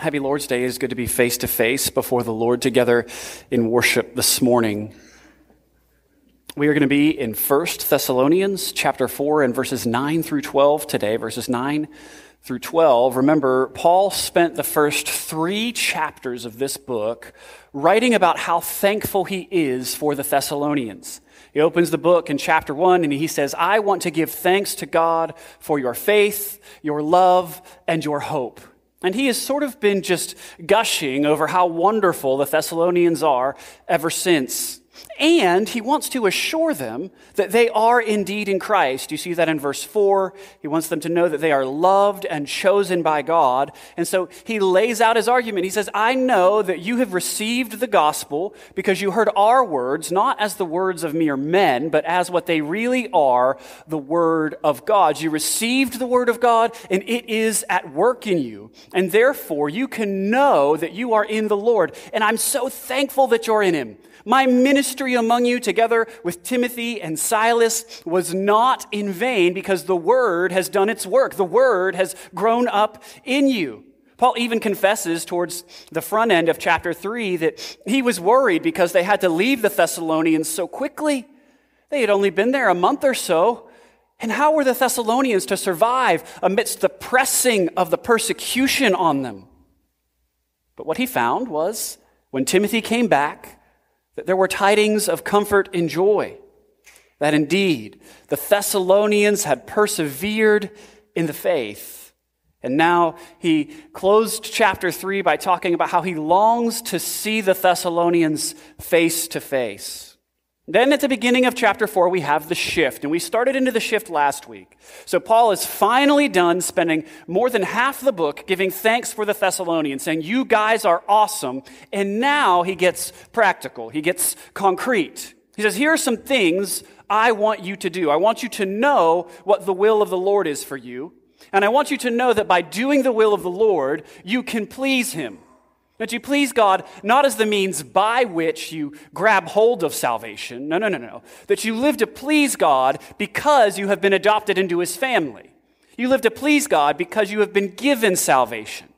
Happy Lord's Day. It is good to be face to face before the Lord together in worship this morning. We are going to be in 1 Thessalonians chapter 4 and verses 9 through 12 today, verses 9 through 12. Remember, Paul spent the first three chapters of this book writing about how thankful he is for the Thessalonians. He opens the book in chapter 1 and he says, I want to give thanks to God for your faith, your love, and your hope. And he has sort of been just gushing over how wonderful the Thessalonians are ever since. And he wants to assure them that they are indeed in Christ. You see that in verse 4. He wants them to know that they are loved and chosen by God. And so he lays out his argument. He says, I know that you have received the gospel because you heard our words, not as the words of mere men, but as what they really are, the word of God. You received the word of God and it is at work in you. And therefore you can know that you are in the Lord. And I'm so thankful that you're in him. My ministry among you, together with Timothy and Silas, was not in vain because the word has done its work. The word has grown up in you. Paul even confesses towards the front end of chapter 3 that he was worried because they had to leave the Thessalonians so quickly. They had only been there a month or so. And how were the Thessalonians to survive amidst the pressing of the persecution on them? But what he found was when Timothy came back, that there were tidings of comfort and joy, that indeed the Thessalonians had persevered in the faith. And now he closed chapter 3 by talking about how he longs to see the Thessalonians face to face. Then at the beginning of chapter 4, we have the shift, and we started into the shift last week. So Paul is finally done spending more than half the book giving thanks for the Thessalonians, saying, You guys are awesome. And now he gets practical, he gets concrete. He says, Here are some things I want you to do. I want you to know what the will of the Lord is for you. And I want you to know that by doing the will of the Lord, you can please him. That you please God not as the means by which you grab hold of salvation. No, no, no, no. That you live to please God because you have been adopted into his family. You live to please God because you have been given salvation.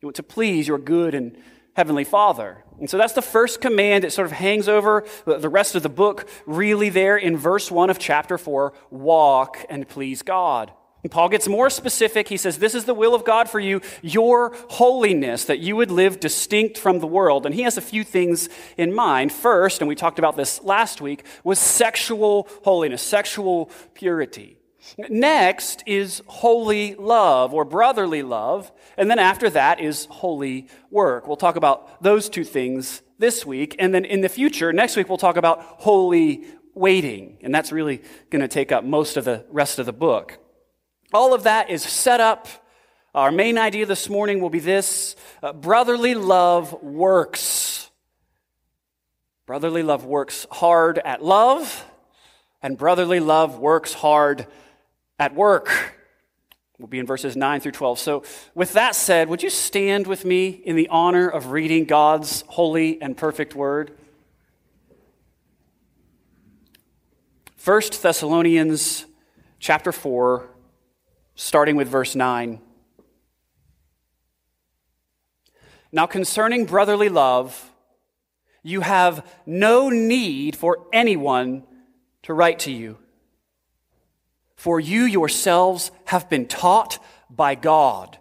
You want to please your good and heavenly Father. And so that's the first command that sort of hangs over the rest of the book, really, there in verse 1 of chapter 4 walk and please God. And Paul gets more specific. He says, This is the will of God for you, your holiness, that you would live distinct from the world. And he has a few things in mind. First, and we talked about this last week, was sexual holiness, sexual purity. Next is holy love or brotherly love. And then after that is holy work. We'll talk about those two things this week. And then in the future, next week, we'll talk about holy waiting. And that's really going to take up most of the rest of the book. All of that is set up. Our main idea this morning will be this uh, brotherly love works. Brotherly love works hard at love, and brotherly love works hard at work. We'll be in verses 9 through 12. So, with that said, would you stand with me in the honor of reading God's holy and perfect word? 1 Thessalonians chapter 4 starting with verse 9. Now, concerning brotherly love, you have no need for anyone to write to you, for you yourselves have been taught by God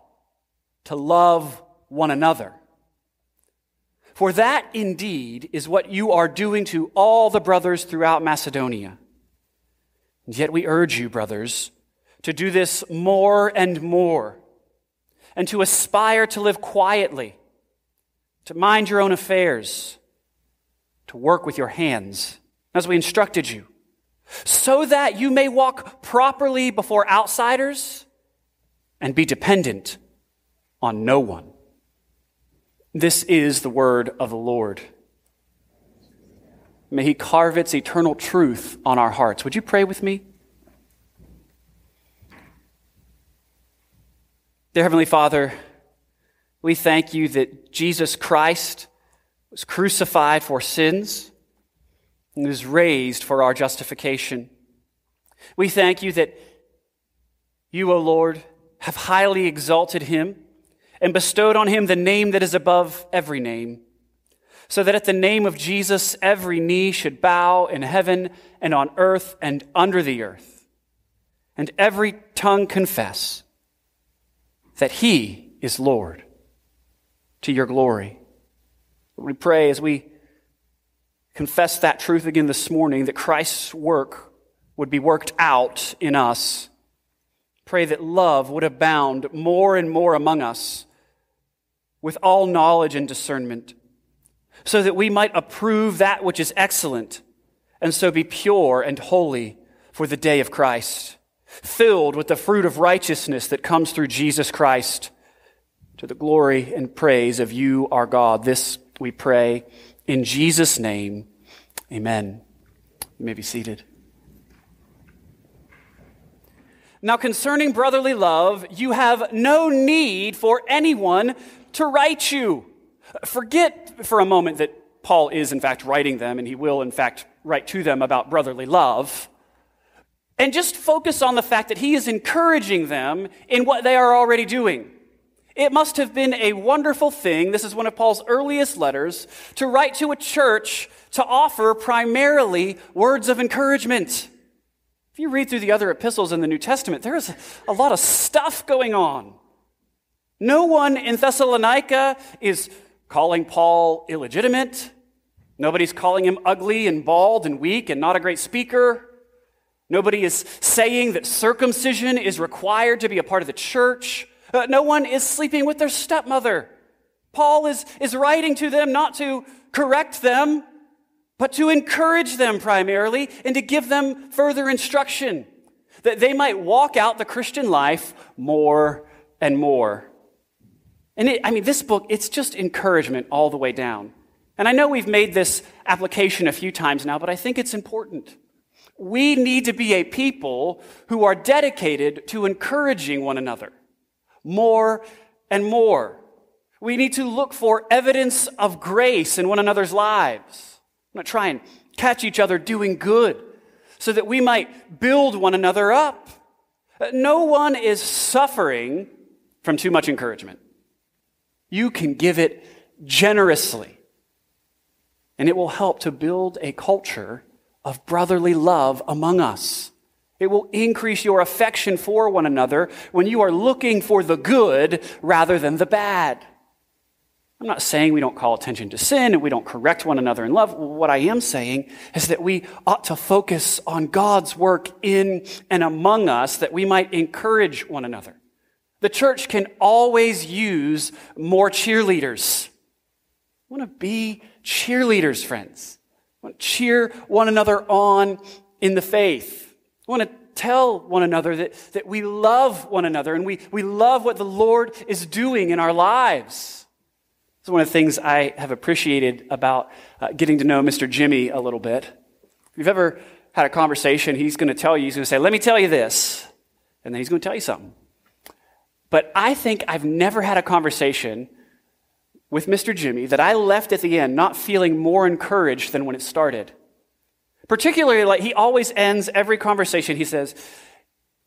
to love one another. For that indeed is what you are doing to all the brothers throughout Macedonia. And yet we urge you, brothers, to do this more and more, and to aspire to live quietly, to mind your own affairs, to work with your hands, as we instructed you, so that you may walk properly before outsiders and be dependent on no one. This is the word of the Lord. May he carve its eternal truth on our hearts. Would you pray with me? Dear Heavenly Father, we thank you that Jesus Christ was crucified for sins and was raised for our justification. We thank you that you, O Lord, have highly exalted him and bestowed on him the name that is above every name, so that at the name of Jesus every knee should bow in heaven and on earth and under the earth, and every tongue confess that he is Lord to your glory. We pray as we confess that truth again this morning that Christ's work would be worked out in us. Pray that love would abound more and more among us with all knowledge and discernment, so that we might approve that which is excellent, and so be pure and holy for the day of Christ, filled with the fruit of righteousness that comes through Jesus Christ, to the glory and praise of you, our God. This we pray in Jesus' name. Amen. You may be seated. Now, concerning brotherly love, you have no need for anyone to write you. Forget for a moment that Paul is, in fact, writing them, and he will, in fact, write to them about brotherly love. And just focus on the fact that he is encouraging them in what they are already doing. It must have been a wonderful thing, this is one of Paul's earliest letters, to write to a church to offer primarily words of encouragement. If you read through the other epistles in the New Testament, there's a lot of stuff going on. No one in Thessalonica is calling Paul illegitimate. Nobody's calling him ugly and bald and weak and not a great speaker. Nobody is saying that circumcision is required to be a part of the church. Uh, no one is sleeping with their stepmother. Paul is, is writing to them not to correct them, but to encourage them primarily and to give them further instruction that they might walk out the Christian life more and more. And it, I mean, this book, it's just encouragement all the way down. And I know we've made this application a few times now, but I think it's important. We need to be a people who are dedicated to encouraging one another more and more. We need to look for evidence of grace in one another's lives. I'm not try and catch each other doing good so that we might build one another up. No one is suffering from too much encouragement you can give it generously. And it will help to build a culture of brotherly love among us. It will increase your affection for one another when you are looking for the good rather than the bad. I'm not saying we don't call attention to sin and we don't correct one another in love. What I am saying is that we ought to focus on God's work in and among us that we might encourage one another. The church can always use more cheerleaders. I want to be cheerleaders, friends. I want to cheer one another on in the faith. We want to tell one another that, that we love one another and we, we love what the Lord is doing in our lives. It's one of the things I have appreciated about uh, getting to know Mr. Jimmy a little bit. If you've ever had a conversation, he's going to tell you, he's going to say, Let me tell you this. And then he's going to tell you something. But I think I've never had a conversation with Mr. Jimmy that I left at the end not feeling more encouraged than when it started. Particularly, like he always ends every conversation, he says,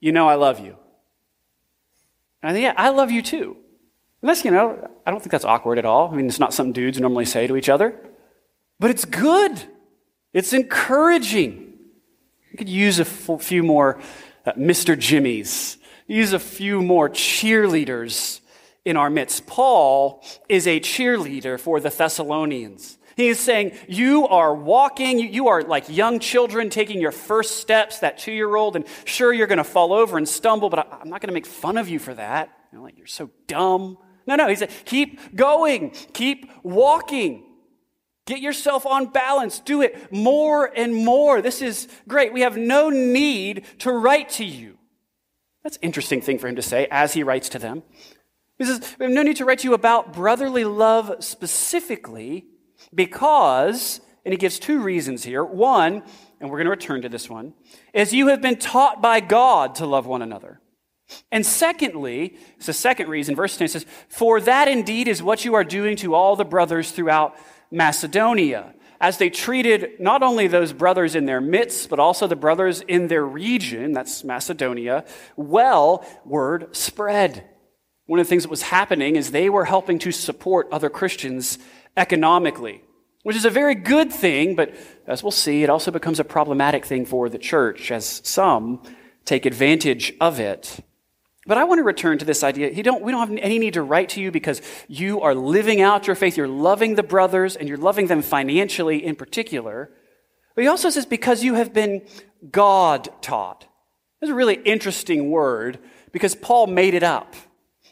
You know, I love you. And I think, yeah, I love you too. And that's, you know, I don't think that's awkward at all. I mean, it's not something dudes normally say to each other, but it's good. It's encouraging. You could use a few more uh, Mr. Jimmys use a few more cheerleaders in our midst. Paul is a cheerleader for the Thessalonians. He is saying, You are walking, you are like young children taking your first steps, that two year old, and sure, you're going to fall over and stumble, but I'm not going to make fun of you for that. You know, like, you're so dumb. No, no, he said, Keep going, keep walking. Get yourself on balance. Do it more and more. This is great. We have no need to write to you. That's interesting thing for him to say as he writes to them. He says, We have no need to write to you about brotherly love specifically because, and he gives two reasons here. One, and we're going to return to this one, is you have been taught by God to love one another. And secondly, it's the second reason, verse 10 says, For that indeed is what you are doing to all the brothers throughout Macedonia as they treated not only those brothers in their midst, but also the brothers in their region, that's Macedonia, well, word spread. One of the things that was happening is they were helping to support other Christians economically, which is a very good thing, but as we'll see, it also becomes a problematic thing for the church as some take advantage of it. But I want to return to this idea. Don't, we don't have any need to write to you because you are living out your faith. You're loving the brothers and you're loving them financially in particular. But he also says because you have been God taught. That's a really interesting word because Paul made it up.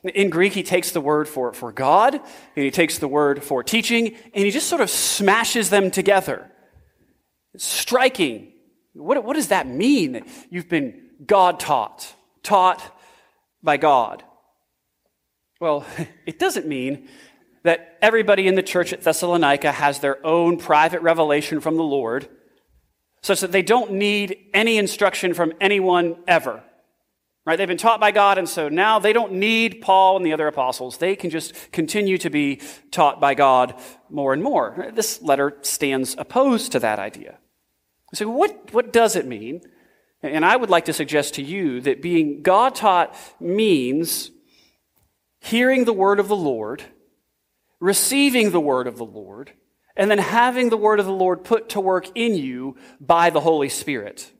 In Greek, he takes the word for, for God, and he takes the word for teaching, and he just sort of smashes them together. Striking. What, what does that mean that you've been God taught, taught by God? Well, it doesn't mean that everybody in the church at Thessalonica has their own private revelation from the Lord, such that they don't need any instruction from anyone ever. Right? They've been taught by God, and so now they don't need Paul and the other apostles. They can just continue to be taught by God more and more. This letter stands opposed to that idea. So, what, what does it mean? And I would like to suggest to you that being God taught means hearing the word of the Lord, receiving the word of the Lord, and then having the word of the Lord put to work in you by the Holy Spirit.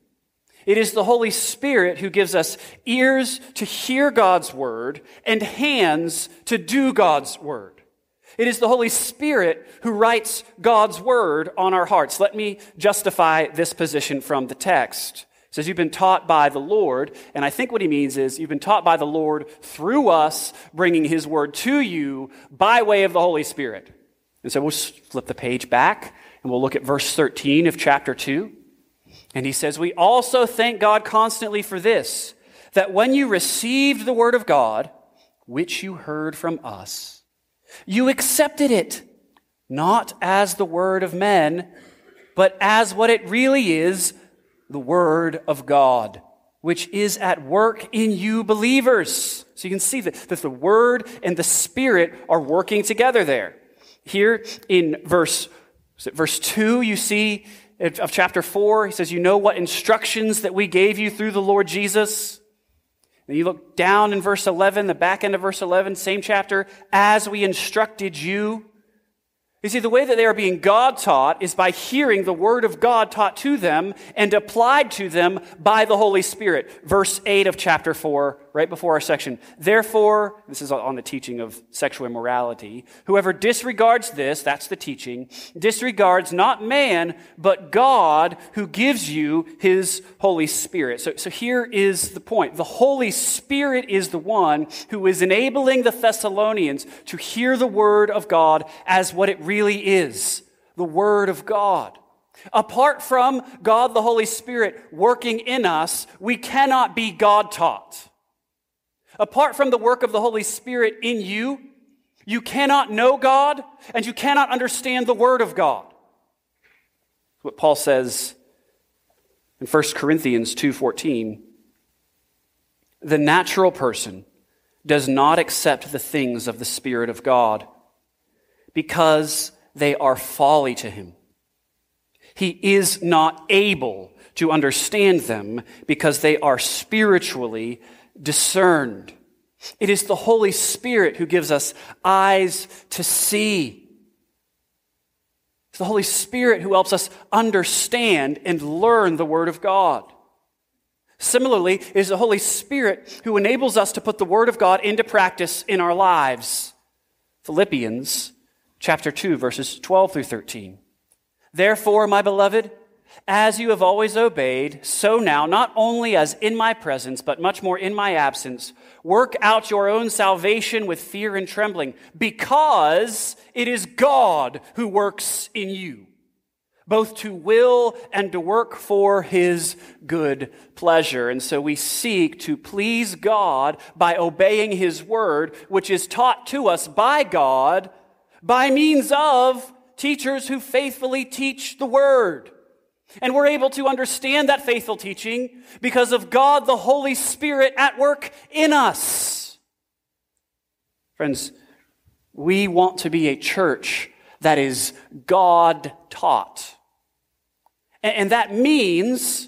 It is the Holy Spirit who gives us ears to hear God's word and hands to do God's word. It is the Holy Spirit who writes God's word on our hearts. Let me justify this position from the text. It says, You've been taught by the Lord. And I think what he means is, You've been taught by the Lord through us, bringing his word to you by way of the Holy Spirit. And so we'll flip the page back and we'll look at verse 13 of chapter 2. And he says, We also thank God constantly for this, that when you received the word of God, which you heard from us, you accepted it, not as the word of men, but as what it really is, the word of God, which is at work in you believers. So you can see that, that the word and the spirit are working together there. Here in verse, verse 2, you see of chapter 4, he says, You know what instructions that we gave you through the Lord Jesus? And you look down in verse 11, the back end of verse 11, same chapter, as we instructed you. You see, the way that they are being God taught is by hearing the Word of God taught to them and applied to them by the Holy Spirit. Verse 8 of chapter 4, right before our section. Therefore, this is on the teaching of sexual immorality. Whoever disregards this, that's the teaching, disregards not man, but God who gives you his Holy Spirit. So, so here is the point. The Holy Spirit is the one who is enabling the Thessalonians to hear the Word of God as what it really is the Word of God. Apart from God the Holy Spirit working in us, we cannot be God taught. Apart from the work of the Holy Spirit in you, you cannot know God and you cannot understand the Word of God. What Paul says in 1 Corinthians 2:14, the natural person does not accept the things of the Spirit of God because they are folly to him. He is not able to understand them because they are spiritually discerned. It is the Holy Spirit who gives us eyes to see. It's the Holy Spirit who helps us understand and learn the Word of God. Similarly, it is the Holy Spirit who enables us to put the Word of God into practice in our lives. Philippians chapter 2, verses 12 through 13. Therefore, my beloved, as you have always obeyed, so now, not only as in my presence, but much more in my absence, work out your own salvation with fear and trembling, because it is God who works in you, both to will and to work for his good pleasure. And so we seek to please God by obeying his word, which is taught to us by God by means of teachers who faithfully teach the word. And we're able to understand that faithful teaching because of God, the Holy Spirit, at work in us. Friends, we want to be a church that is God taught. And that means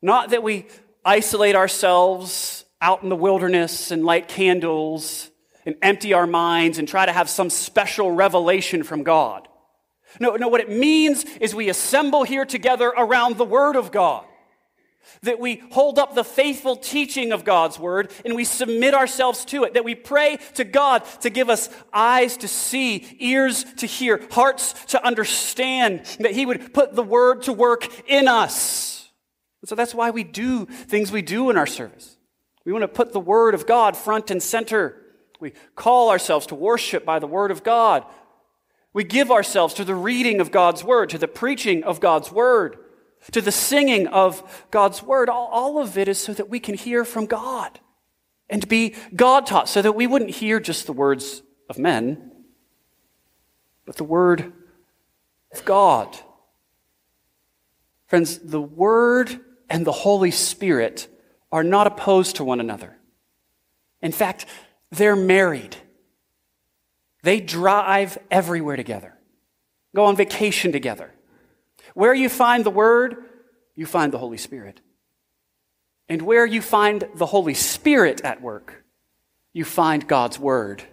not that we isolate ourselves out in the wilderness and light candles and empty our minds and try to have some special revelation from God. No, no, what it means is we assemble here together around the Word of God. That we hold up the faithful teaching of God's Word and we submit ourselves to it. That we pray to God to give us eyes to see, ears to hear, hearts to understand. That He would put the Word to work in us. And so that's why we do things we do in our service. We want to put the Word of God front and center. We call ourselves to worship by the Word of God. We give ourselves to the reading of God's Word, to the preaching of God's Word, to the singing of God's Word. All, all of it is so that we can hear from God and be God taught, so that we wouldn't hear just the words of men, but the Word of God. Friends, the Word and the Holy Spirit are not opposed to one another. In fact, they're married. They drive everywhere together, go on vacation together. Where you find the Word, you find the Holy Spirit. And where you find the Holy Spirit at work, you find God's Word.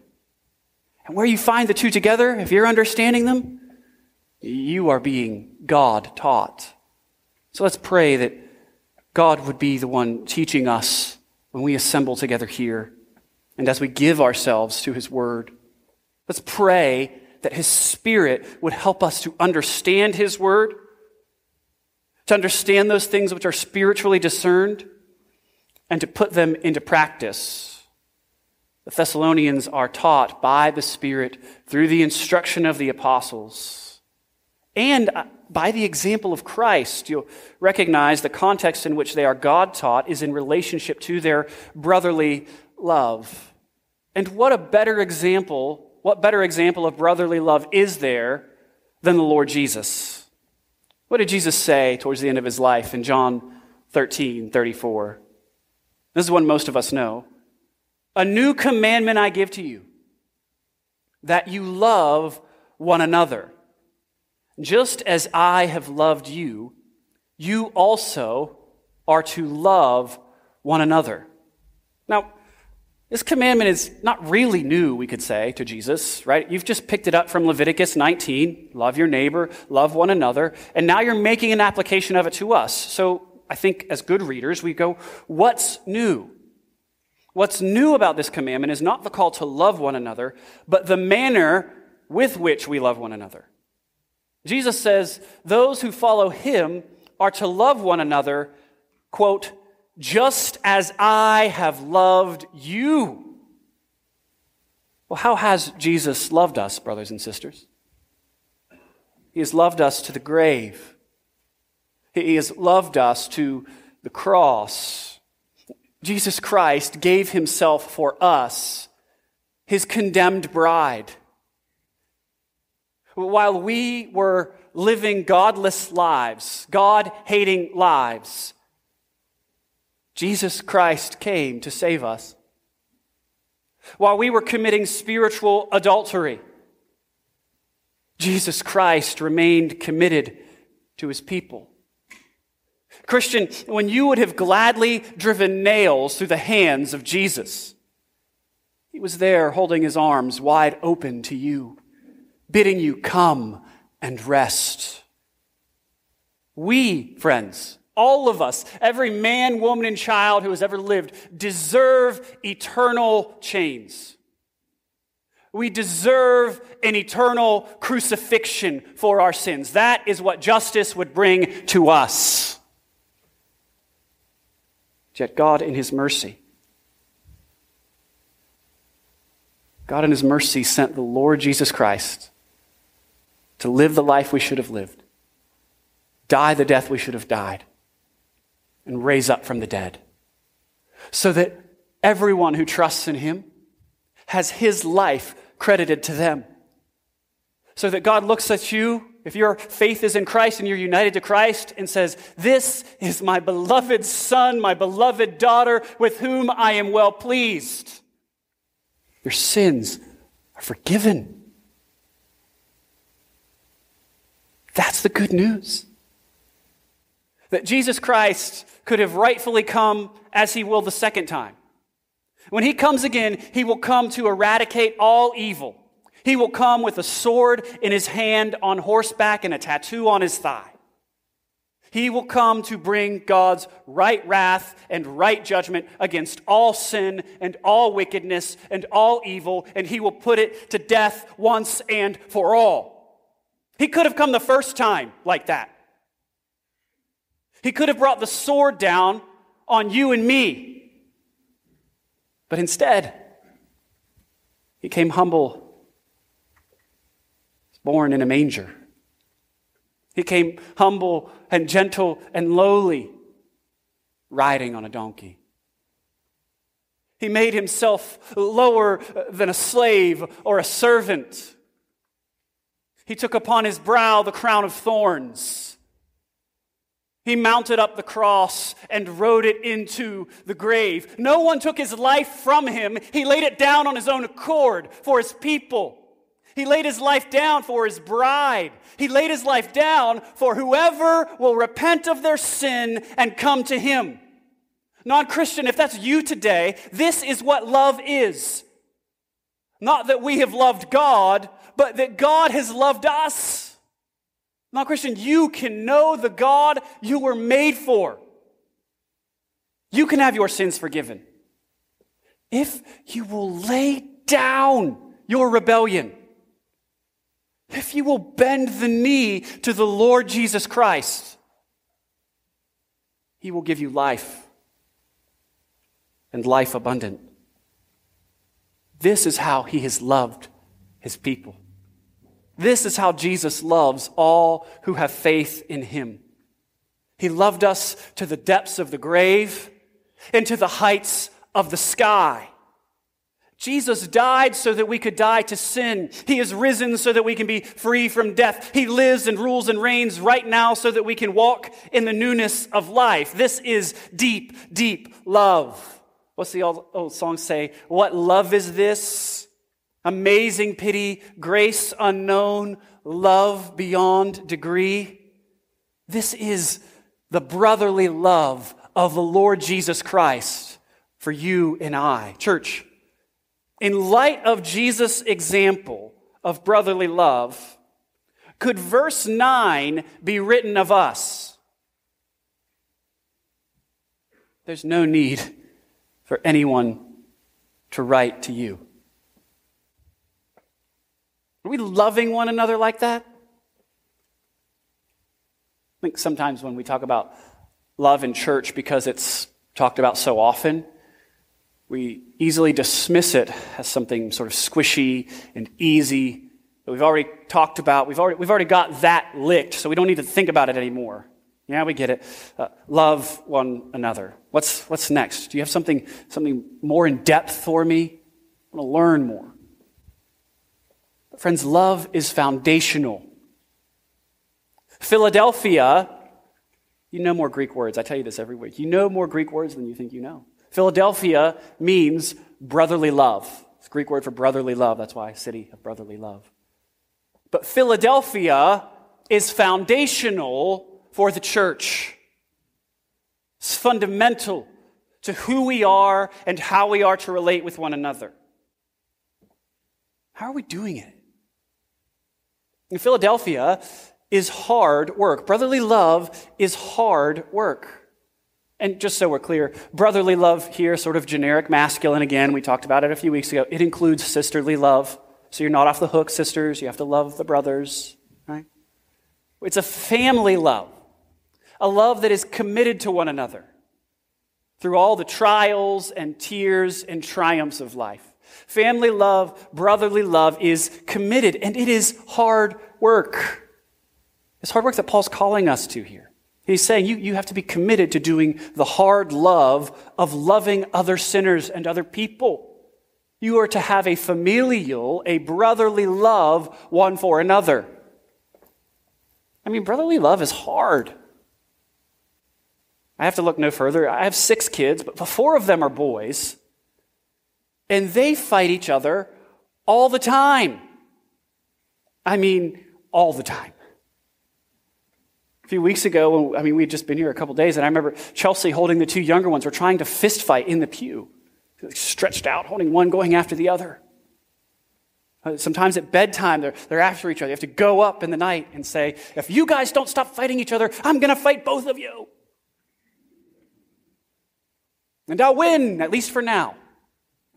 And where you find the two together, if you're understanding them, you are being God taught. So let's pray that God would be the one teaching us when we assemble together here and as we give ourselves to His Word. Let's pray that His Spirit would help us to understand His Word, to understand those things which are spiritually discerned, and to put them into practice. The Thessalonians are taught by the Spirit through the instruction of the apostles and uh, by the example of Christ. You'll recognize the context in which they are God taught is in relationship to their brotherly love. And what a better example what better example of brotherly love is there than the Lord Jesus? What did Jesus say towards the end of his life in John 13 34? This is one most of us know. A new commandment I give to you that you love one another. Just as I have loved you, you also are to love one another. Now, this commandment is not really new, we could say, to Jesus, right? You've just picked it up from Leviticus 19 love your neighbor, love one another, and now you're making an application of it to us. So I think as good readers, we go, what's new? What's new about this commandment is not the call to love one another, but the manner with which we love one another. Jesus says, those who follow him are to love one another, quote, just as I have loved you. Well, how has Jesus loved us, brothers and sisters? He has loved us to the grave. He has loved us to the cross. Jesus Christ gave himself for us, his condemned bride. While we were living godless lives, God hating lives, Jesus Christ came to save us. While we were committing spiritual adultery, Jesus Christ remained committed to his people. Christian, when you would have gladly driven nails through the hands of Jesus, he was there holding his arms wide open to you, bidding you come and rest. We, friends, all of us, every man, woman, and child who has ever lived, deserve eternal chains. We deserve an eternal crucifixion for our sins. That is what justice would bring to us. Yet God, in His mercy, God, in His mercy, sent the Lord Jesus Christ to live the life we should have lived, die the death we should have died and raise up from the dead. So that everyone who trusts in him has his life credited to them. So that God looks at you, if your faith is in Christ and you're united to Christ, and says, This is my beloved son, my beloved daughter, with whom I am well pleased. Your sins are forgiven. That's the good news. That Jesus Christ could have rightfully come as he will the second time. When he comes again, he will come to eradicate all evil. He will come with a sword in his hand on horseback and a tattoo on his thigh. He will come to bring God's right wrath and right judgment against all sin and all wickedness and all evil, and he will put it to death once and for all. He could have come the first time like that. He could have brought the sword down on you and me. But instead, he came humble, born in a manger. He came humble and gentle and lowly, riding on a donkey. He made himself lower than a slave or a servant. He took upon his brow the crown of thorns. He mounted up the cross and rode it into the grave. No one took his life from him. He laid it down on his own accord for his people. He laid his life down for his bride. He laid his life down for whoever will repent of their sin and come to him. Non Christian, if that's you today, this is what love is. Not that we have loved God, but that God has loved us. Non Christian, you can know the God you were made for. You can have your sins forgiven if you will lay down your rebellion if you will bend the knee to the Lord Jesus Christ, He will give you life and life abundant. This is how He has loved His people. This is how Jesus loves all who have faith in Him. He loved us to the depths of the grave and to the heights of the sky. Jesus died so that we could die to sin. He is risen so that we can be free from death. He lives and rules and reigns right now so that we can walk in the newness of life. This is deep, deep love. What's the old, old song say? What love is this? Amazing pity, grace unknown, love beyond degree. This is the brotherly love of the Lord Jesus Christ for you and I. Church, in light of Jesus' example of brotherly love, could verse 9 be written of us? There's no need for anyone to write to you. Are we loving one another like that? I think sometimes when we talk about love in church because it's talked about so often, we easily dismiss it as something sort of squishy and easy that we've already talked about. We've already, we've already got that licked, so we don't need to think about it anymore. Yeah, we get it. Uh, love one another. What's, what's next? Do you have something, something more in depth for me? I want to learn more. Friends, love is foundational. Philadelphia, you know more Greek words. I tell you this every week. You know more Greek words than you think you know. Philadelphia means brotherly love. It's a Greek word for brotherly love. That's why city of brotherly love. But Philadelphia is foundational for the church. It's fundamental to who we are and how we are to relate with one another. How are we doing it? In Philadelphia is hard work. Brotherly love is hard work. And just so we're clear, brotherly love here, sort of generic masculine again, we talked about it a few weeks ago. It includes sisterly love. So you're not off the hook, sisters. You have to love the brothers, right? It's a family love, a love that is committed to one another through all the trials and tears and triumphs of life. Family love, brotherly love is committed, and it is hard work. It's hard work that Paul's calling us to here. He's saying you, you have to be committed to doing the hard love of loving other sinners and other people. You are to have a familial, a brotherly love one for another. I mean, brotherly love is hard. I have to look no further. I have six kids, but four of them are boys, and they fight each other all the time. I mean, all the time. A few weeks ago, I mean, we had just been here a couple days, and I remember Chelsea holding the two younger ones were trying to fist fight in the pew. stretched out, holding one, going after the other. Uh, sometimes at bedtime, they're, they're after each other. You have to go up in the night and say, if you guys don't stop fighting each other, I'm going to fight both of you. And I'll win, at least for now.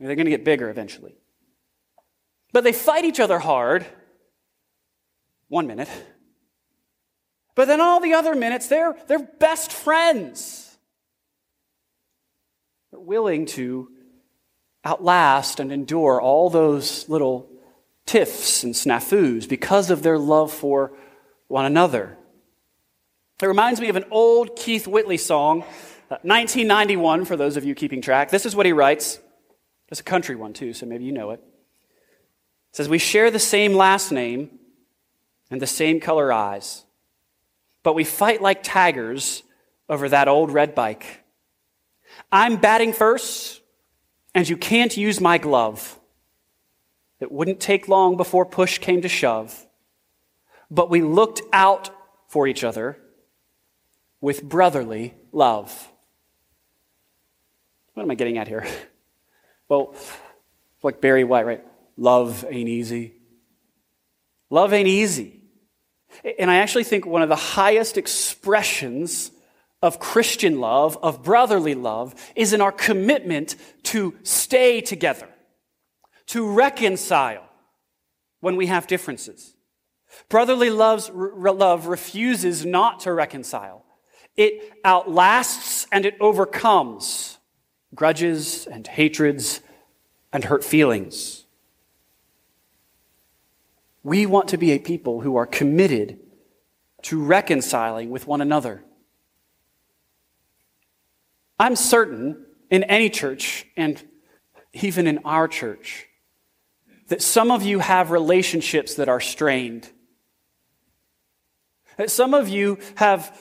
They're going to get bigger eventually. But they fight each other hard one minute. But then all the other minutes, they're, they're best friends. They're willing to outlast and endure all those little tiffs and snafus because of their love for one another. It reminds me of an old Keith Whitley song, 1991, uh, for those of you keeping track. This is what he writes. It's a country one, too, so maybe you know it. It says, We share the same last name and the same color eyes, but we fight like tigers over that old red bike. I'm batting first, and you can't use my glove. It wouldn't take long before push came to shove, but we looked out for each other with brotherly love. What am I getting at here? Well, like Barry White, right? Love ain't easy. Love ain't easy. And I actually think one of the highest expressions of Christian love, of brotherly love, is in our commitment to stay together, to reconcile when we have differences. Brotherly love's, love refuses not to reconcile. It outlasts and it overcomes grudges and hatreds and hurt feelings. We want to be a people who are committed to reconciling with one another. I'm certain in any church, and even in our church, that some of you have relationships that are strained. That some of you have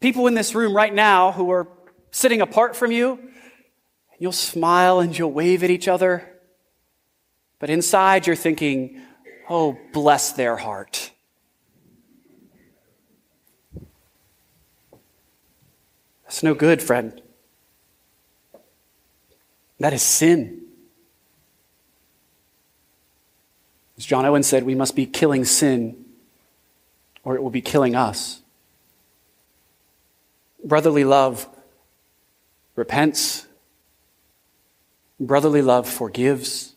people in this room right now who are sitting apart from you. You'll smile and you'll wave at each other. But inside, you're thinking, Oh, bless their heart. That's no good, friend. That is sin. As John Owen said, we must be killing sin or it will be killing us. Brotherly love repents, brotherly love forgives,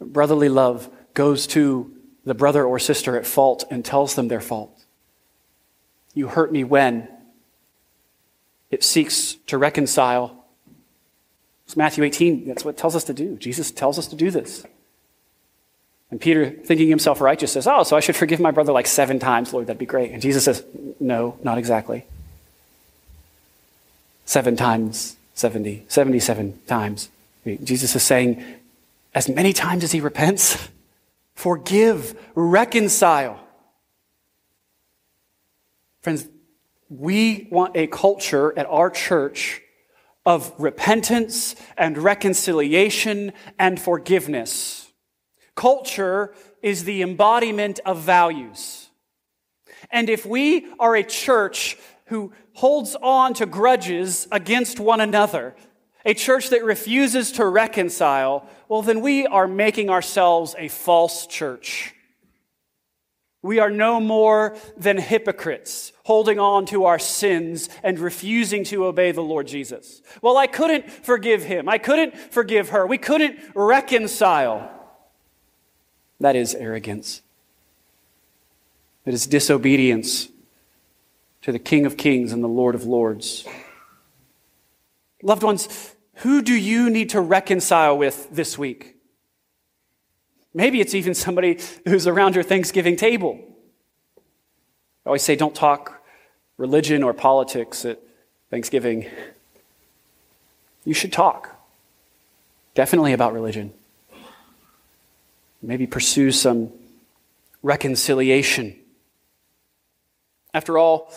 brotherly love goes to the brother or sister at fault and tells them their fault. You hurt me when? It seeks to reconcile. It's Matthew 18. That's what tells us to do. Jesus tells us to do this. And Peter, thinking himself righteous, says, Oh, so I should forgive my brother like seven times, Lord, that'd be great. And Jesus says, No, not exactly. Seven times 70, 77 times. Jesus is saying, as many times as he repents, forgive, reconcile. Friends, we want a culture at our church of repentance and reconciliation and forgiveness. Culture is the embodiment of values. And if we are a church who holds on to grudges against one another, a church that refuses to reconcile, well, then we are making ourselves a false church. We are no more than hypocrites, holding on to our sins and refusing to obey the Lord Jesus. Well, I couldn't forgive him. I couldn't forgive her. We couldn't reconcile. That is arrogance. It is disobedience to the King of Kings and the Lord of Lords. Loved ones, who do you need to reconcile with this week? Maybe it's even somebody who's around your Thanksgiving table. I always say, don't talk religion or politics at Thanksgiving. You should talk. Definitely about religion. Maybe pursue some reconciliation. After all,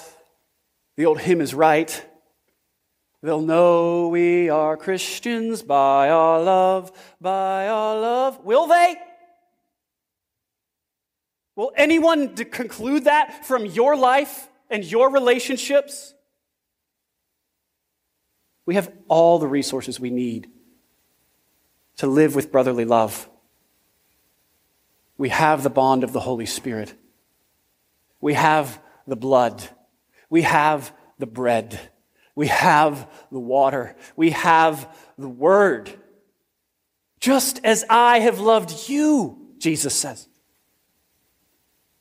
the old hymn is right. They'll know we are Christians by our love, by our love. Will they? Will anyone conclude that from your life and your relationships? We have all the resources we need to live with brotherly love. We have the bond of the Holy Spirit. We have the blood. We have the bread. We have the water. We have the word. Just as I have loved you, Jesus says.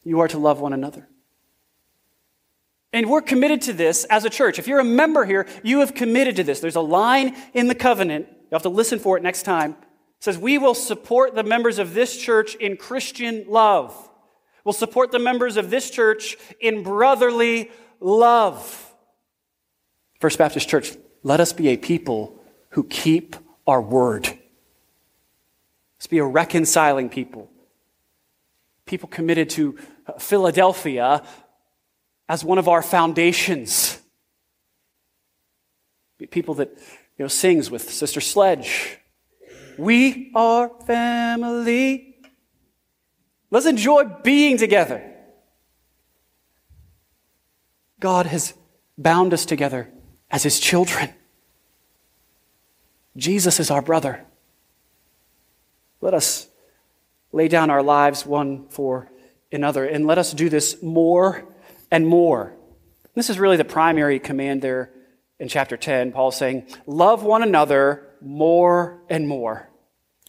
You are to love one another. And we're committed to this as a church. If you're a member here, you have committed to this. There's a line in the covenant. You'll have to listen for it next time. It says, We will support the members of this church in Christian love. We'll support the members of this church in brotherly love. First Baptist Church, let us be a people who keep our word. Let's be a reconciling people. People committed to Philadelphia as one of our foundations. People that you know sings with Sister Sledge. We are family. Let's enjoy being together. God has bound us together as his children. Jesus is our brother. Let us lay down our lives one for another, and let us do this more and more. This is really the primary command there in chapter 10. Paul's saying, Love one another more and more.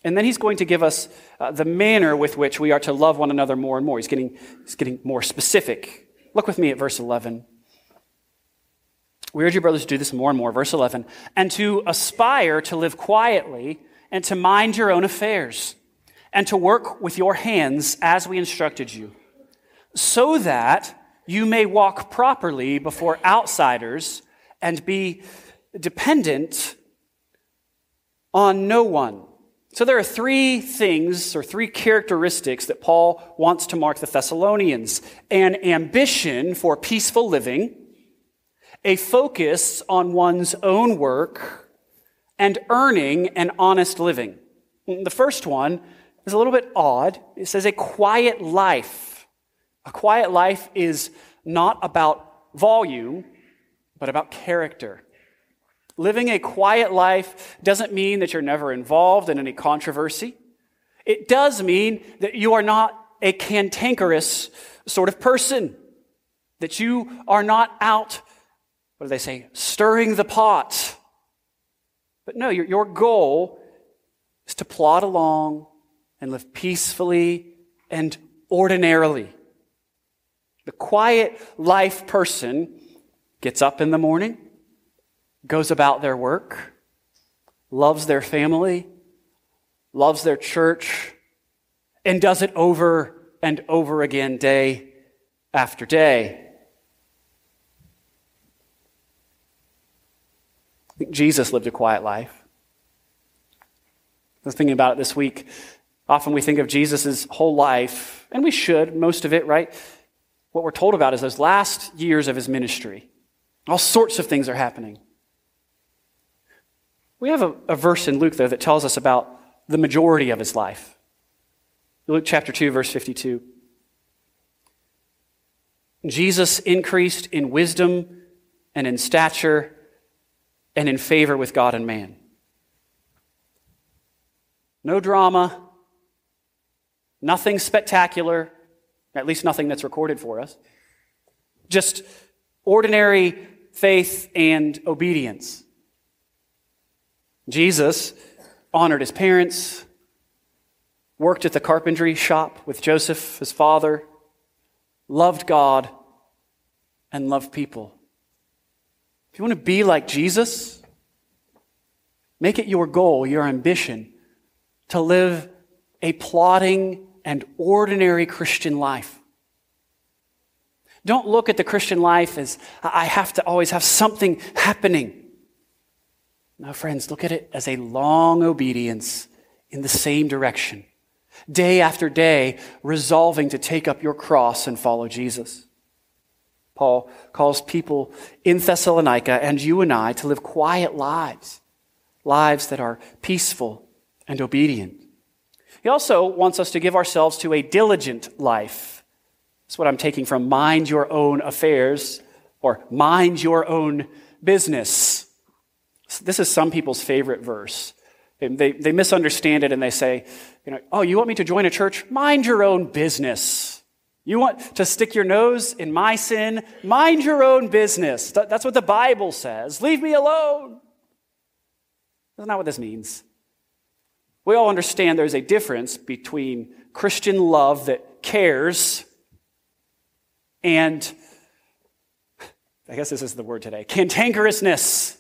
And then he's going to give us uh, the manner with which we are to love one another more and more. He's getting, he's getting more specific. Look with me at verse 11. We urge you, brothers, to do this more and more. Verse 11. And to aspire to live quietly and to mind your own affairs and to work with your hands as we instructed you, so that you may walk properly before outsiders and be dependent on no one. So there are three things or three characteristics that Paul wants to mark the Thessalonians an ambition for peaceful living a focus on one's own work, and earning an honest living. The first one is a little bit odd. It says a quiet life. A quiet life is not about volume, but about character. Living a quiet life doesn't mean that you're never involved in any controversy. It does mean that you are not a cantankerous sort of person, that you are not out what do they say? Stirring the pot. But no, your, your goal is to plod along and live peacefully and ordinarily. The quiet life person gets up in the morning, goes about their work, loves their family, loves their church, and does it over and over again, day after day. think Jesus lived a quiet life. I was thinking about it this week. Often we think of Jesus' whole life, and we should, most of it, right? What we're told about is those last years of his ministry. All sorts of things are happening. We have a, a verse in Luke, though, that tells us about the majority of his life. Luke chapter 2, verse 52. Jesus increased in wisdom and in stature and in favor with God and man. No drama, nothing spectacular, at least nothing that's recorded for us. Just ordinary faith and obedience. Jesus honored his parents, worked at the carpentry shop with Joseph, his father, loved God, and loved people. If you want to be like Jesus, make it your goal, your ambition, to live a plodding and ordinary Christian life. Don't look at the Christian life as I have to always have something happening. No, friends, look at it as a long obedience in the same direction. Day after day, resolving to take up your cross and follow Jesus. Paul calls people in Thessalonica and you and I to live quiet lives, lives that are peaceful and obedient. He also wants us to give ourselves to a diligent life. That's what I'm taking from mind your own affairs or mind your own business. This is some people's favorite verse. They, they misunderstand it and they say, you know, oh, you want me to join a church? Mind your own business. You want to stick your nose in my sin? Mind your own business. That's what the Bible says. Leave me alone. That's not what this means. We all understand there's a difference between Christian love that cares and, I guess this is the word today, cantankerousness.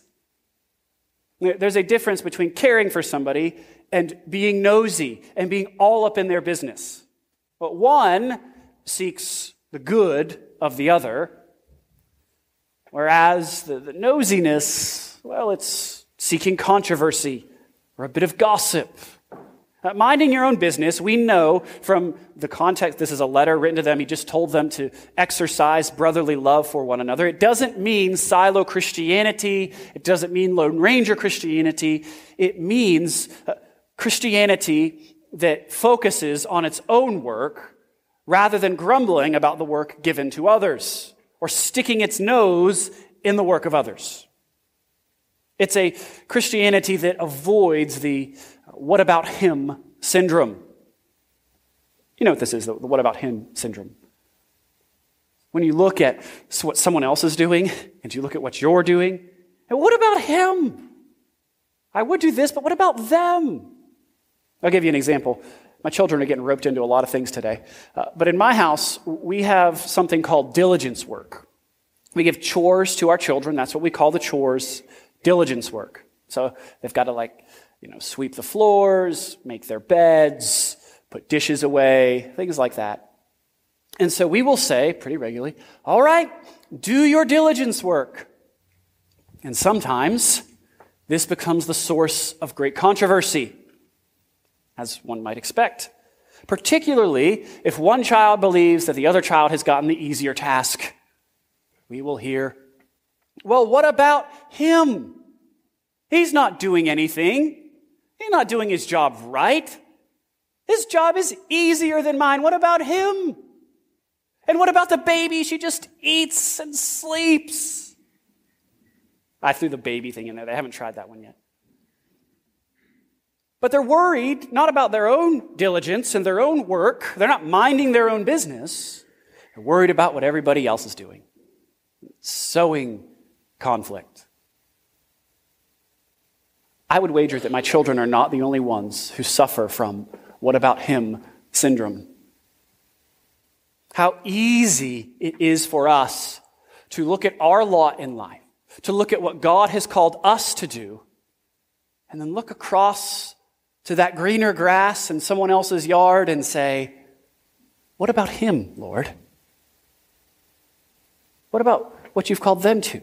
There's a difference between caring for somebody and being nosy and being all up in their business. But one seeks the good of the other, whereas the, the nosiness, well, it's seeking controversy or a bit of gossip uh, minding your own business, we know from the context, this is a letter written to them. He just told them to exercise brotherly love for one another. It doesn't mean silo Christianity. It doesn't mean Lone Ranger Christianity. It means uh, Christianity that focuses on its own work rather than grumbling about the work given to others or sticking its nose in the work of others. It's a Christianity that avoids the what about him syndrome. You know what this is, the what about him syndrome. When you look at what someone else is doing and you look at what you're doing, and what about him? I would do this, but what about them? I'll give you an example. My children are getting roped into a lot of things today. Uh, but in my house, we have something called diligence work. We give chores to our children. That's what we call the chores, diligence work. So they've got to like you know, sweep the floors, make their beds, put dishes away, things like that. And so we will say pretty regularly, all right, do your diligence work. And sometimes this becomes the source of great controversy, as one might expect. Particularly if one child believes that the other child has gotten the easier task. We will hear, well, what about him? He's not doing anything. He's not doing his job right. His job is easier than mine. What about him? And what about the baby? She just eats and sleeps. I threw the baby thing in there. They haven't tried that one yet. But they're worried not about their own diligence and their own work. They're not minding their own business. They're worried about what everybody else is doing. Sowing conflict. I would wager that my children are not the only ones who suffer from what about him syndrome. How easy it is for us to look at our lot in life, to look at what God has called us to do, and then look across to that greener grass in someone else's yard and say, What about him, Lord? What about what you've called them to?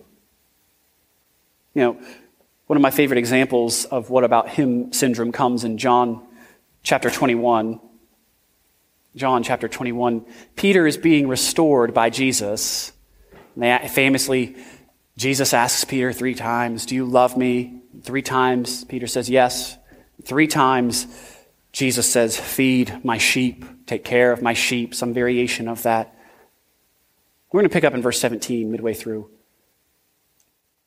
You know, one of my favorite examples of what about him syndrome comes in John chapter 21. John chapter 21. Peter is being restored by Jesus. And famously, Jesus asks Peter three times, Do you love me? Three times, Peter says, Yes. Three times, Jesus says, Feed my sheep, take care of my sheep, some variation of that. We're going to pick up in verse 17, midway through.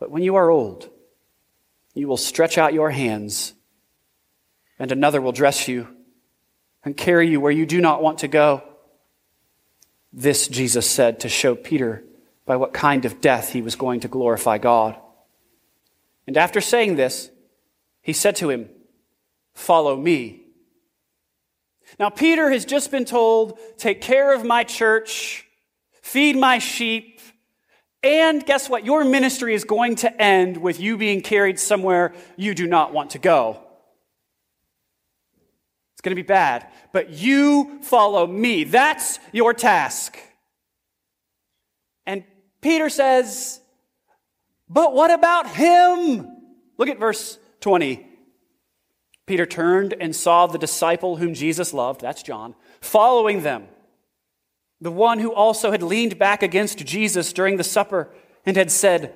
But when you are old, you will stretch out your hands, and another will dress you and carry you where you do not want to go. This Jesus said to show Peter by what kind of death he was going to glorify God. And after saying this, he said to him, Follow me. Now, Peter has just been told, Take care of my church, feed my sheep, and guess what? Your ministry is going to end with you being carried somewhere you do not want to go. It's going to be bad, but you follow me. That's your task. And Peter says, But what about him? Look at verse 20, Peter turned and saw the disciple whom Jesus loved, that's John, following them. The one who also had leaned back against Jesus during the supper and had said,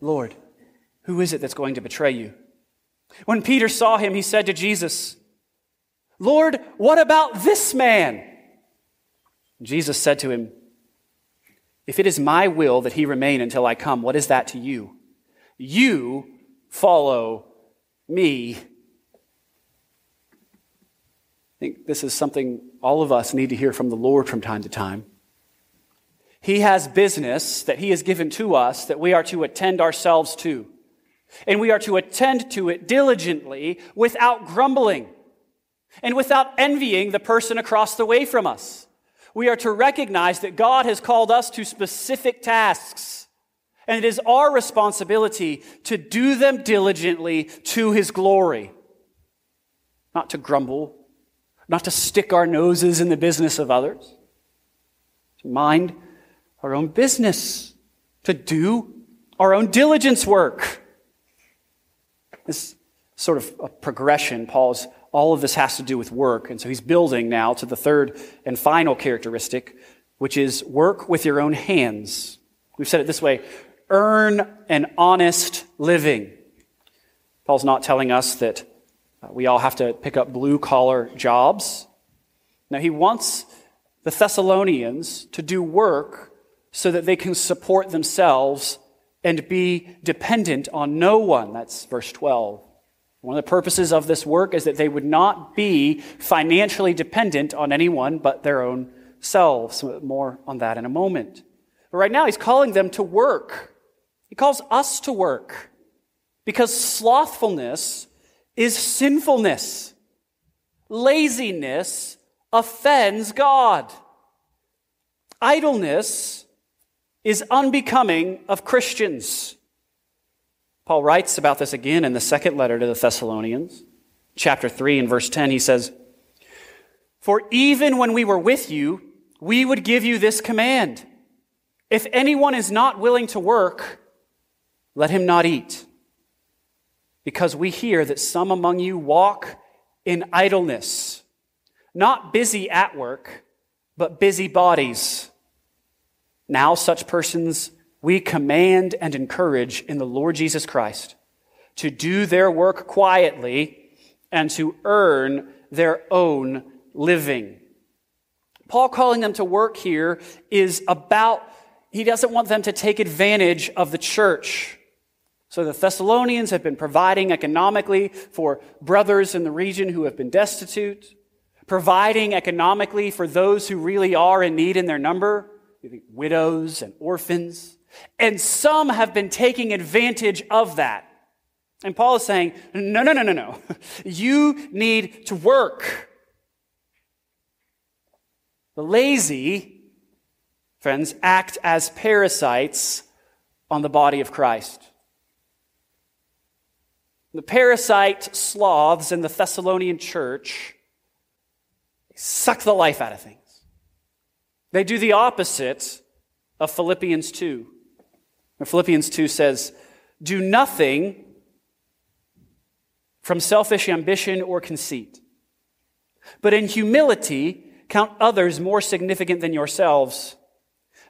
Lord, who is it that's going to betray you? When Peter saw him, he said to Jesus, Lord, what about this man? Jesus said to him, If it is my will that he remain until I come, what is that to you? You follow me. I think this is something all of us need to hear from the Lord from time to time. He has business that He has given to us that we are to attend ourselves to. And we are to attend to it diligently without grumbling and without envying the person across the way from us. We are to recognize that God has called us to specific tasks and it is our responsibility to do them diligently to his glory. Not to grumble, not to stick our noses in the business of others, to mind our own business, to do our own diligence work. This sort of a progression. Paul's all of this has to do with work. And so he's building now to the third and final characteristic, which is work with your own hands. We've said it this way earn an honest living. Paul's not telling us that Uh, we all have to pick up blue collar jobs. Now, he wants the Thessalonians to do work so that they can support themselves and be dependent on no one. That's verse 12. One of the purposes of this work is that they would not be financially dependent on anyone but their own selves. More on that in a moment. But right now, he's calling them to work. He calls us to work because slothfulness is sinfulness. Laziness offends God. Idleness is unbecoming of Christians. Paul writes about this again in the second letter to the Thessalonians, chapter 3 and verse 10. He says, For even when we were with you, we would give you this command. If anyone is not willing to work, let him not eat. Because we hear that some among you walk in idleness, not busy at work, but busy bodies. Now, such persons we command and encourage in the Lord Jesus Christ to do their work quietly and to earn their own living. Paul calling them to work here is about, he doesn't want them to take advantage of the church. So the Thessalonians have been providing economically for brothers in the region who have been destitute, providing economically for those who really are in need in their number, widows and orphans. And some have been taking advantage of that. And Paul is saying, no, no, no, no, no. You need to work. The lazy, friends, act as parasites on the body of Christ. The parasite sloths in the Thessalonian church suck the life out of things. They do the opposite of Philippians 2. Philippians 2 says, Do nothing from selfish ambition or conceit, but in humility count others more significant than yourselves.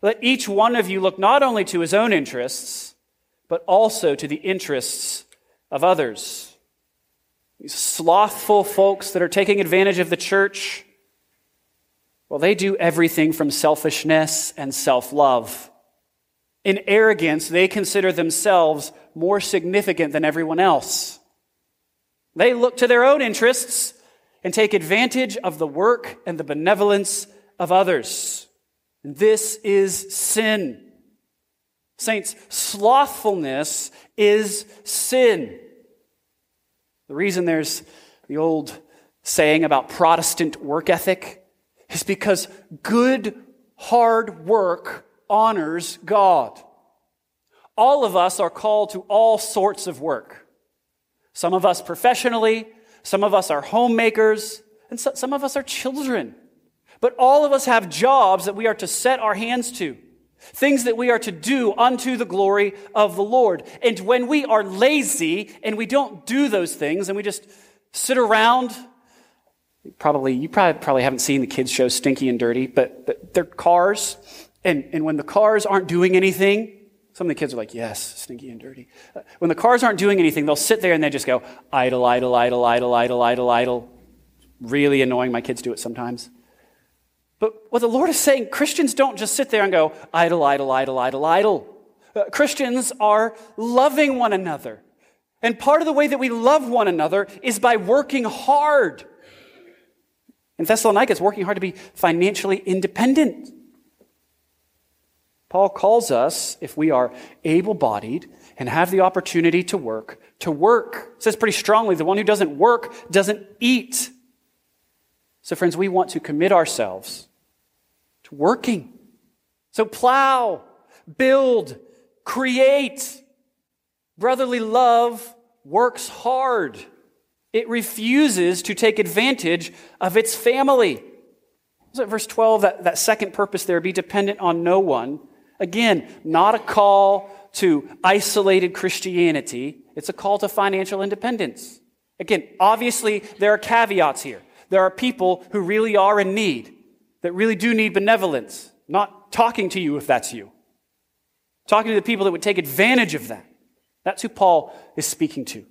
Let each one of you look not only to his own interests, but also to the interests of others. These slothful folks that are taking advantage of the church, well, they do everything from selfishness and self love. In arrogance, they consider themselves more significant than everyone else. They look to their own interests and take advantage of the work and the benevolence of others. This is sin. Saints, slothfulness is sin. The reason there's the old saying about Protestant work ethic is because good, hard work honors God. All of us are called to all sorts of work. Some of us professionally, some of us are homemakers, and some of us are children. But all of us have jobs that we are to set our hands to. Things that we are to do unto the glory of the Lord. And when we are lazy and we don't do those things and we just sit around, probably, you probably, probably haven't seen the kids' show Stinky and Dirty, but, but they're cars. And, and when the cars aren't doing anything, some of the kids are like, yes, stinky and dirty. Uh, when the cars aren't doing anything, they'll sit there and they just go, idle, idle, idle, idle, idle, idle, idle. Really annoying. My kids do it sometimes. But what the Lord is saying, Christians don't just sit there and go, idle, idle, idle, idle, idle. Uh, Christians are loving one another. And part of the way that we love one another is by working hard. In Thessalonica, it's working hard to be financially independent. Paul calls us, if we are able bodied and have the opportunity to work, to work. It says pretty strongly the one who doesn't work doesn't eat. So, friends, we want to commit ourselves to working. So plow, build, create. Brotherly love works hard. It refuses to take advantage of its family. So verse 12, that, that second purpose there, be dependent on no one. Again, not a call to isolated Christianity. It's a call to financial independence. Again, obviously, there are caveats here. There are people who really are in need that really do need benevolence, not talking to you if that's you. Talking to the people that would take advantage of that. That's who Paul is speaking to.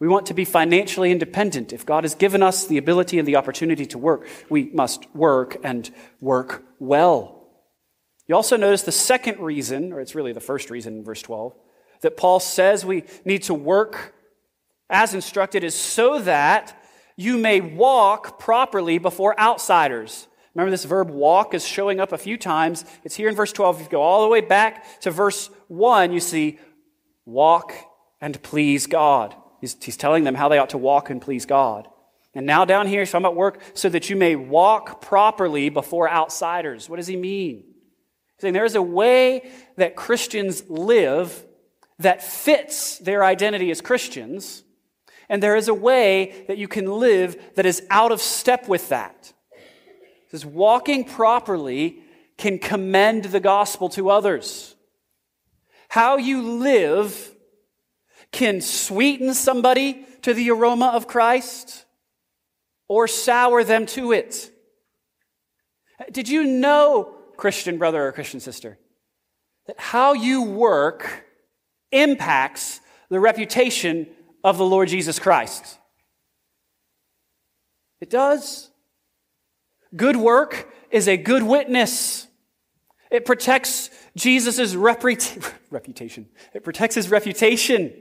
We want to be financially independent. If God has given us the ability and the opportunity to work, we must work and work well. You also notice the second reason, or it's really the first reason in verse 12, that Paul says we need to work as instructed is so that you may walk properly before outsiders Remember, this verb walk is showing up a few times. It's here in verse 12. If you go all the way back to verse 1, you see walk and please God. He's, he's telling them how they ought to walk and please God. And now down here, he's talking about work so that you may walk properly before outsiders. What does he mean? He's saying there is a way that Christians live that fits their identity as Christians, and there is a way that you can live that is out of step with that says, walking properly can commend the gospel to others. How you live can sweeten somebody to the aroma of Christ or sour them to it. Did you know, Christian brother or Christian sister, that how you work impacts the reputation of the Lord Jesus Christ? It does. Good work is a good witness. It protects Jesus' reputa- reputation. It protects his reputation.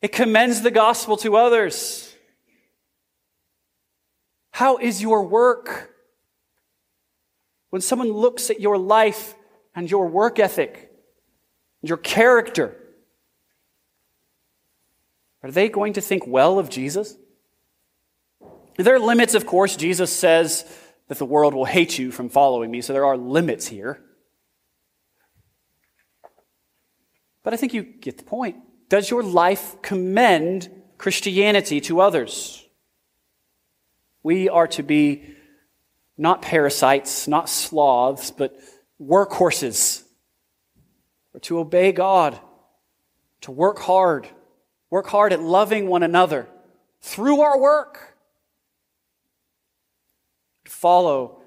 It commends the gospel to others. How is your work? When someone looks at your life and your work ethic, your character, are they going to think well of Jesus? There are limits, of course. Jesus says that the world will hate you from following me. So there are limits here. But I think you get the point. Does your life commend Christianity to others? We are to be not parasites, not sloths, but workhorses. Or to obey God, to work hard, work hard at loving one another through our work follow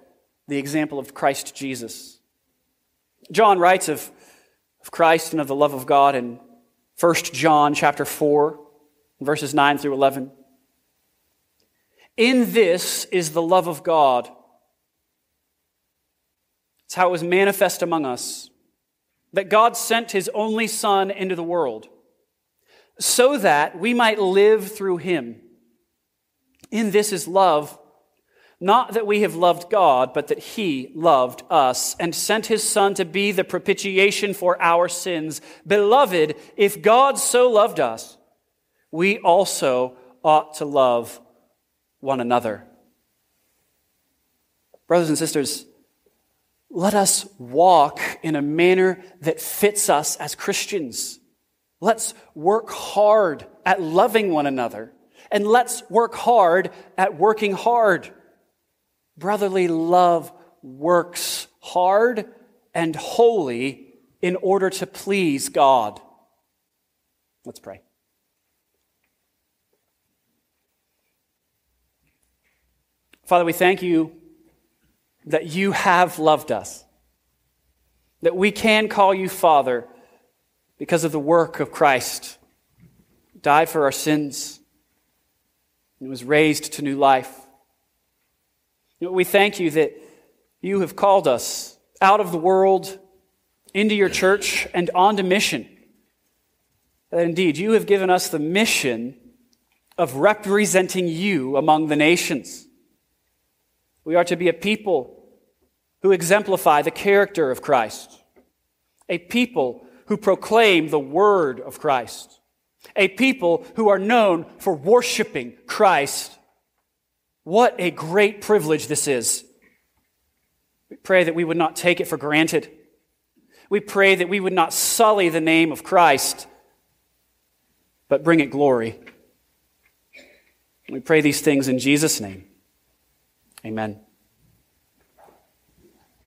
the example of Christ Jesus. John writes of, of Christ and of the love of God in 1 John chapter 4, verses 9 through 11. In this is the love of God. It's how it was manifest among us that God sent his only Son into the world so that we might live through him. In this is love not that we have loved God, but that He loved us and sent His Son to be the propitiation for our sins. Beloved, if God so loved us, we also ought to love one another. Brothers and sisters, let us walk in a manner that fits us as Christians. Let's work hard at loving one another, and let's work hard at working hard. Brotherly love works hard and holy in order to please God. Let's pray. Father, we thank you that you have loved us, that we can call you Father because of the work of Christ, died for our sins, and was raised to new life. We thank you that you have called us out of the world into your church and onto mission. That indeed, you have given us the mission of representing you among the nations. We are to be a people who exemplify the character of Christ, a people who proclaim the word of Christ, a people who are known for worshiping Christ. What a great privilege this is. We pray that we would not take it for granted. We pray that we would not sully the name of Christ, but bring it glory. We pray these things in Jesus' name. Amen.